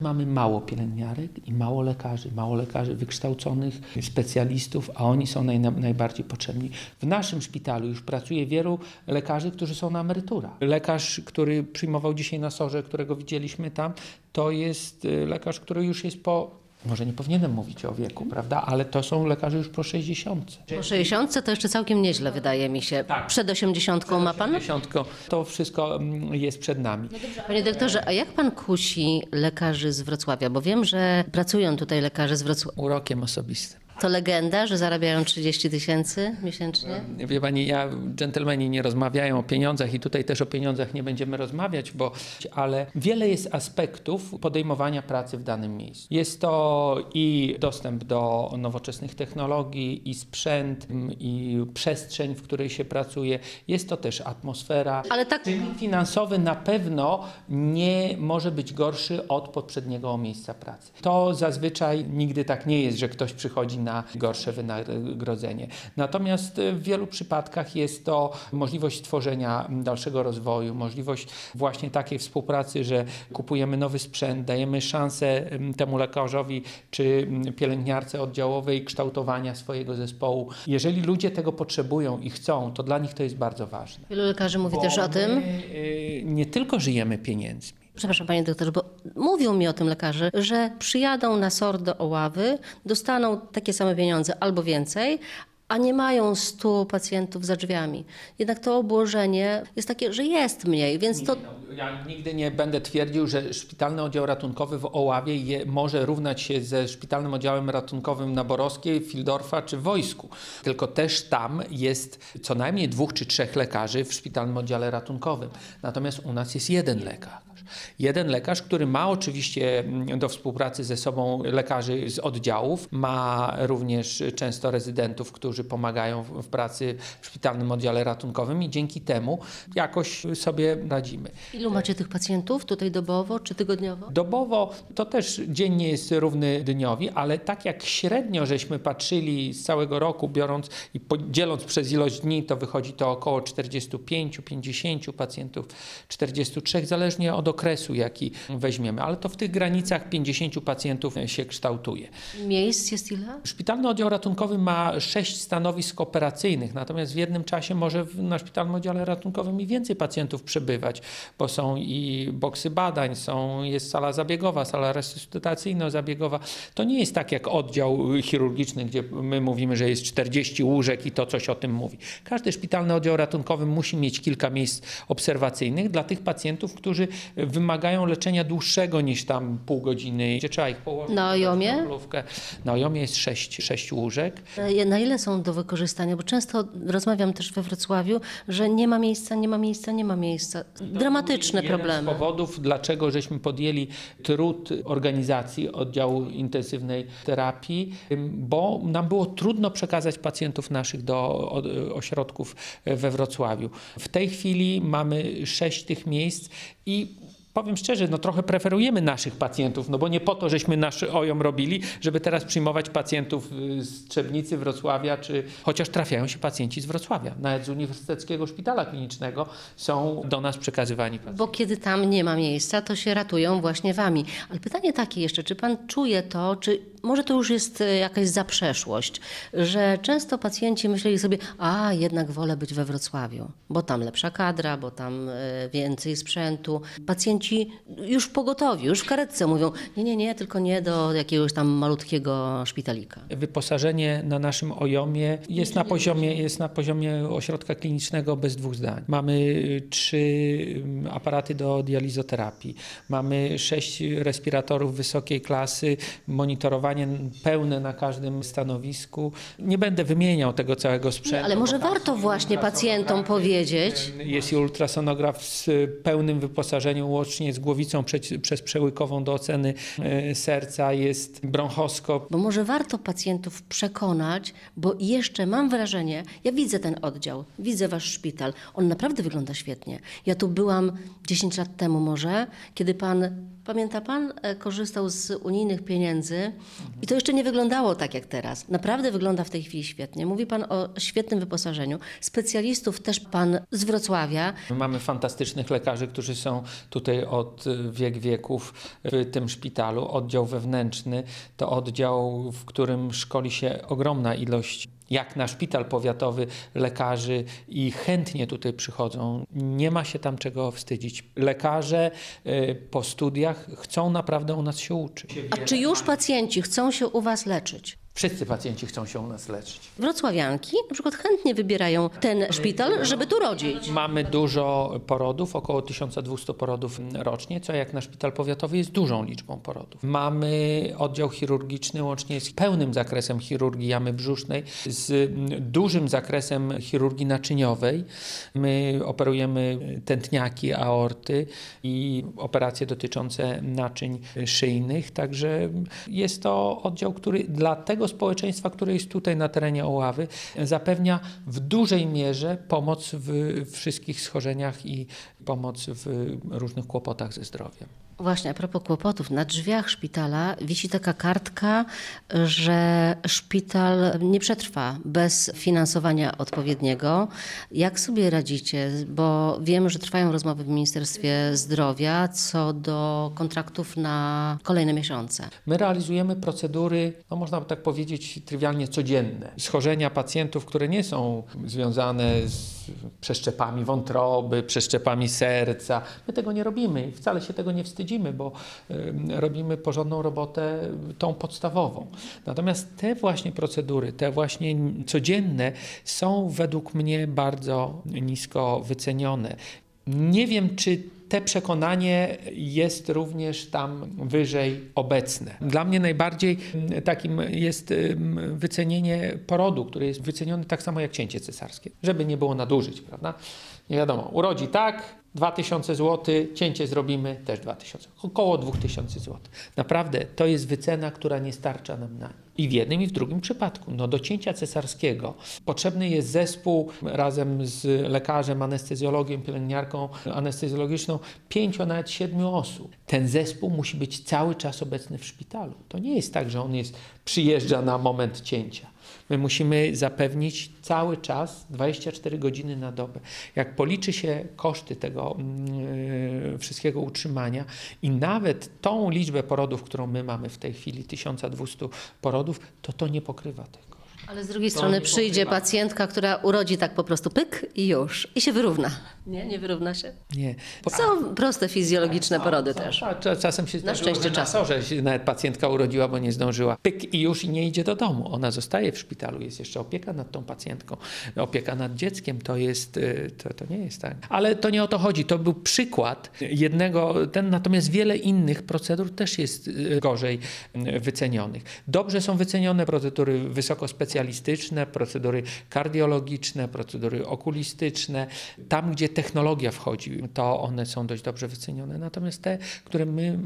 Mamy mało pielęgniarek i mało lekarzy, mało lekarzy wykształconych, specjalistów, a oni są naj, najbardziej potrzebni. W naszym szpitalu już pracuje wielu lekarzy, którzy są na emeryturach. Lekarz, który przyjmował dzisiaj na sorze, którego widzieliśmy tam, to jest y, lekarz, który już jest po może nie powinienem mówić o wieku, prawda? Ale to są lekarze już po 60. Po 60 to jeszcze całkiem nieźle, wydaje mi się. Tak. Przed 80 ma pan? 60. To wszystko mm, jest przed nami. Panie doktorze, a jak pan kusi lekarzy z Wrocławia? Bo wiem, że pracują tutaj lekarze z Wrocławia. Urokiem osobistym. To legenda, że zarabiają 30 tysięcy miesięcznie? Wie pani, ja, dżentelmeni nie rozmawiają o pieniądzach i tutaj też o pieniądzach nie będziemy rozmawiać, bo, ale wiele jest aspektów podejmowania pracy w danym miejscu. Jest to i dostęp do nowoczesnych technologii, i sprzęt, i przestrzeń, w której się pracuje. Jest to też atmosfera. Ale tak- Czynnik finansowy na pewno nie może być gorszy od poprzedniego miejsca pracy. To zazwyczaj nigdy tak nie jest, że ktoś przychodzi na gorsze wynagrodzenie. Natomiast w wielu przypadkach jest to możliwość tworzenia dalszego rozwoju, możliwość właśnie takiej współpracy, że kupujemy nowy sprzęt, dajemy szansę em, temu lekarzowi czy em, pielęgniarce oddziałowej kształtowania swojego zespołu. Jeżeli ludzie tego potrzebują i chcą, to dla nich to jest bardzo ważne. Wielu lekarzy mówi Bo też o tym. My, nie tylko żyjemy pieniędzmi. Przepraszam, panie doktorze, bo mówią mi o tym lekarze, że przyjadą na SOR do Oławy, dostaną takie same pieniądze albo więcej, a nie mają 100 pacjentów za drzwiami. Jednak to obłożenie jest takie, że jest mniej, więc to No, Ja nigdy nie będę twierdził, że szpitalny oddział ratunkowy w Oławie je, może równać się ze szpitalnym oddziałem ratunkowym na Borowskiej, Fildorfa czy wojsku. Tylko też tam jest co najmniej dwóch czy trzech lekarzy w szpitalnym oddziale ratunkowym. Natomiast u nas jest jeden lekarz. Jeden lekarz, który ma oczywiście mm, do współpracy ze sobą lekarzy z oddziałów, ma również często rezydentów, którzy pomagają w, w pracy w szpitalnym oddziale ratunkowym i dzięki temu jakoś sobie radzimy. ilu macie tych pacjentów tutaj dobowo czy tygodniowo? Dobowo to też dzień nie jest równy dniowi, ale tak jak średnio żeśmy patrzyli z całego roku, biorąc i dzieląc przez ilość dni, to wychodzi to około 45-50 pacjentów, 43, zależnie od okresu, jaki weźmiemy, ale to w tych granicach 50 pacjentów się kształtuje. Miejsc jest ile? Szpitalny oddział ratunkowy ma sześć stanowisk operacyjnych, natomiast w jednym czasie może w- na szpitalnym oddziale ratunkowym i więcej pacjentów przebywać, bo są i boksy badań, są, jest sala zabiegowa, sala resuscytacyjno-zabiegowa. To nie jest tak jak oddział chirurgiczny, gdzie my mówimy, że jest 40 łóżek i to coś o tym mówi. Każdy szpitalny oddział ratunkowy musi mieć kilka miejsc obserwacyjnych dla tych pacjentów, którzy wymagają leczenia dłuższego niż tam pół godziny, gdzie trzeba ich położyć Na Ojomie? Na Ojomie jest sześć, sześć łóżek. Na ile są do wykorzystania? Bo często rozmawiam też we Wrocławiu, że nie ma miejsca, nie ma miejsca, nie ma miejsca. Dramatyczne Jeden problemy. z powodów, dlaczego żeśmy podjęli trud organizacji oddziału intensywnej terapii, bo nam było trudno przekazać pacjentów naszych do ośrodków we Wrocławiu. W tej chwili mamy sześć tych miejsc i Powiem szczerze, no trochę preferujemy naszych pacjentów, no bo nie po to, żeśmy nasz OJOM robili, żeby teraz przyjmować pacjentów y, z Trzebnicy, Wrocławia, czy chociaż trafiają się pacjenci z Wrocławia. Nawet z Uniwersyteckiego Szpitala Klinicznego są do nas przekazywani pacjenci. Bo kiedy tam nie ma miejsca, to się ratują właśnie wami. Ale pytanie takie jeszcze, czy pan czuje to, czy może to już jest e, jakaś zaprzeszłość, że często pacjenci myśleli sobie, a jednak wolę być we Wrocławiu, bo tam lepsza kadra, bo tam e, więcej sprzętu. Pacjenci już w pogotowiu, już w karetce mówią, nie, nie, nie, tylko nie do jakiegoś tam malutkiego szpitalika. Wyposażenie na naszym OJOMie jest na poziomie, jest na poziomie ośrodka klinicznego bez dwóch zdań. Mamy y, trzy y, aparaty do dializoterapii, mamy sześć respiratorów wysokiej klasy, monitorowanie pełne na każdym stanowisku. Nie będę wymieniał tego całego sprzętu. Ale może warto właśnie pacjentom powiedzieć, Jest i ultrasonograf z pełnym wyposażeniem, łącznie z głowicą przeci- przez przełykową do oceny y, serca, jest bronchoskop, Bo może warto pacjentów przekonać, bo jeszcze mam wrażenie, ja widzę ten oddział, widzę wasz szpital, on naprawdę wygląda świetnie. Ja tu byłam 10 lat temu może, kiedy pan Pamięta pan, e, korzystał z unijnych pieniędzy i to jeszcze nie wyglądało tak jak teraz. Naprawdę wygląda w tej chwili świetnie. Mówi pan o świetnym wyposażeniu. Specjalistów też pan z Wrocławia. My mamy fantastycznych lekarzy, którzy są tutaj od y, wiek wieków w tym szpitalu. Oddział wewnętrzny to oddział, w którym szkoli się ogromna ilość jak na szpital powiatowy lekarzy i chętnie tutaj przychodzą. Nie ma się tam czego wstydzić. Lekarze y, po studiach chcą naprawdę u nas się uczyć. A czy już pacjenci chcą się u was leczyć? Wszyscy pacjenci chcą się u nas leczyć. Wrocławianki na przykład chętnie wybierają ten szpital, żeby tu rodzić. Mamy dużo porodów, około 1200 porodów rocznie, co jak na szpital powiatowy jest dużą liczbą porodów. Mamy oddział chirurgiczny łącznie z pełnym zakresem chirurgii jamy brzusznej, z dużym zakresem chirurgii naczyniowej. My operujemy tętniaki, aorty i operacje dotyczące naczyń szyjnych, także jest to oddział, który dla tego społeczeństwa, które jest tutaj na terenie Oławy, zapewnia w dużej mierze pomoc w wszystkich schorzeniach i pomoc w różnych kłopotach ze zdrowiem. Właśnie, a propos kłopotów, na drzwiach szpitala wisi taka kartka, że szpital nie przetrwa bez finansowania odpowiedniego. Jak sobie radzicie? Bo wiem, że trwają rozmowy w Ministerstwie Zdrowia co do kontraktów na kolejne miesiące. My realizujemy procedury, no można by tak powiedzieć, trywialnie codzienne. Schorzenia pacjentów, które nie są związane z przeszczepami wątroby, przeszczepami serca. My tego nie robimy i wcale się tego nie wstydzimy, bo robimy porządną robotę tą podstawową. Natomiast te właśnie procedury, te właśnie codzienne są według mnie bardzo nisko wycenione. Nie wiem, czy te przekonanie jest również tam wyżej obecne. Dla mnie najbardziej takim jest wycenienie porodu, który jest wyceniony tak samo jak cięcie cesarskie, żeby nie było nadużyć, prawda? Nie wiadomo, urodzi tak, 2000 zł, cięcie zrobimy też 2000, około 2000 zł. Naprawdę to jest wycena, która nie starcza nam na. I w jednym i w drugim przypadku. No do cięcia cesarskiego potrzebny jest zespół razem z lekarzem, anestezjologiem, pielęgniarką anestezjologiczną, pięciu, nawet siedmiu osób. Ten zespół musi być cały czas obecny w szpitalu. To nie jest tak, że on jest, przyjeżdża na moment cięcia. My musimy zapewnić cały czas 24 godziny na dobę. Jak policzy się koszty tego yy, wszystkiego utrzymania i nawet tą liczbę porodów, którą my mamy w tej chwili, 1200 porodów, to to nie pokrywa kosztów. Ale z drugiej strony przyjdzie pokrywa. pacjentka, która urodzi tak po prostu pyk i już. I się wyrówna. Nie, nie wyrówna się. Nie. Są proste fizjologiczne porody są, też. Są, czasem się na szczęście czasem. że się nawet pacjentka urodziła, bo nie zdążyła. Pyk i już nie idzie do domu. Ona zostaje w szpitalu. Jest jeszcze opieka nad tą pacjentką. Opieka nad dzieckiem to jest, y, to, to nie jest tak. Ale to nie o to chodzi. To był przykład jednego, ten natomiast wiele innych procedur też jest y, gorzej y, wycenionych. Dobrze są wycenione procedury wysokospecjalistyczne, procedury kardiologiczne, procedury okulistyczne. Tam, gdzie technologia wchodzi, to one są dość dobrze wycenione. Natomiast te, które my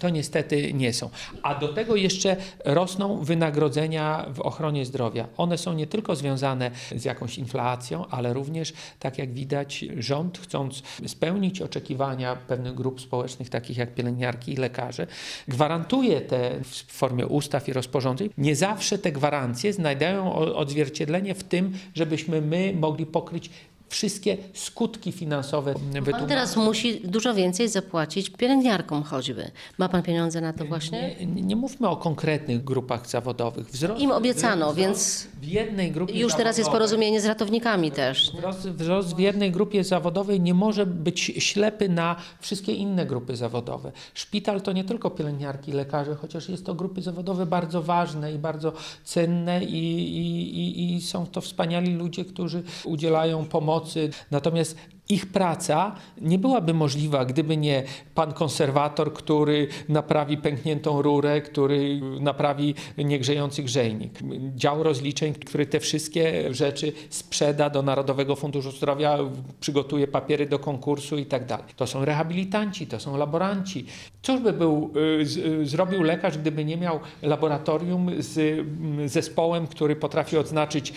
to niestety nie są. A do tego jeszcze rosną wynagrodzenia w ochronie zdrowia. One są nie tylko związane z jakąś inflacją, ale również, tak jak widać, rząd chcąc spełnić oczekiwania pewnych grup społecznych, takich jak pielęgniarki i lekarze, gwarantuje te w formie ustaw i rozporządzeń. Nie zawsze te gwarancje znajdują odzwierciedlenie w tym, żebyśmy my mogli pokryć wszystkie skutki finansowe wytłumaczyć. Pan teraz musi dużo więcej zapłacić pielęgniarkom choćby. Ma pan pieniądze na to właśnie? Nie, nie mówmy o konkretnych grupach zawodowych. Wzrost, Im obiecano, wzrost więc w jednej grupie już teraz jest porozumienie z ratownikami też. Wzrost, wzrost w jednej grupie zawodowej nie może być ślepy na wszystkie inne grupy zawodowe. Szpital to nie tylko pielęgniarki, lekarze, chociaż jest to grupy zawodowe bardzo ważne i bardzo cenne i, i, i, i są to wspaniali ludzie, którzy udzielają pomocy Natomiast ich praca nie byłaby możliwa, gdyby nie pan konserwator, który naprawi pękniętą rurę, który naprawi niegrzejący grzejnik. Dział rozliczeń, który te wszystkie rzeczy sprzeda do Narodowego Funduszu Zdrowia, przygotuje papiery do konkursu i tak dalej. To są rehabilitanci, to są laboranci. Cóż by był, y, z, y, zrobił lekarz, gdyby nie miał laboratorium z y, zespołem, który potrafi odznaczyć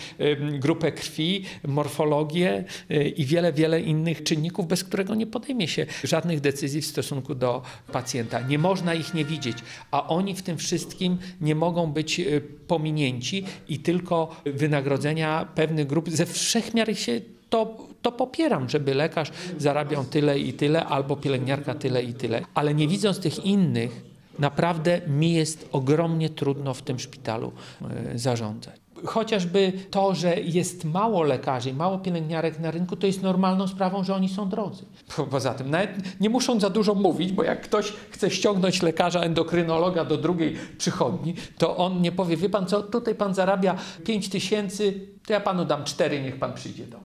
grupę krwi, morfologię i wiele, wiele innych innych czynników, bez którego nie podejmie się żadnych decyzji w stosunku do pacjenta. Nie można ich nie widzieć, a oni w tym wszystkim nie mogą być y, pominięci i tylko wynagrodzenia pewnych grup ze wszechmiar się to, to popieram, żeby lekarz zarabiał tyle i tyle, albo pielęgniarka tyle i tyle. Ale nie widząc tych innych, naprawdę mi jest ogromnie trudno w tym szpitalu y, zarządzać. Chociażby to, że jest mało lekarzy, mało pielęgniarek na rynku, to jest normalną sprawą, że oni są drodzy. Po- Poza tym nawet nie muszą za dużo mówić, bo jak ktoś chce ściągnąć lekarza endokrynologa do drugiej przychodni, to on nie powie, wie pan co, tutaj pan zarabia 5 tysięcy, to ja panu dam 4, niech pan przyjdzie do.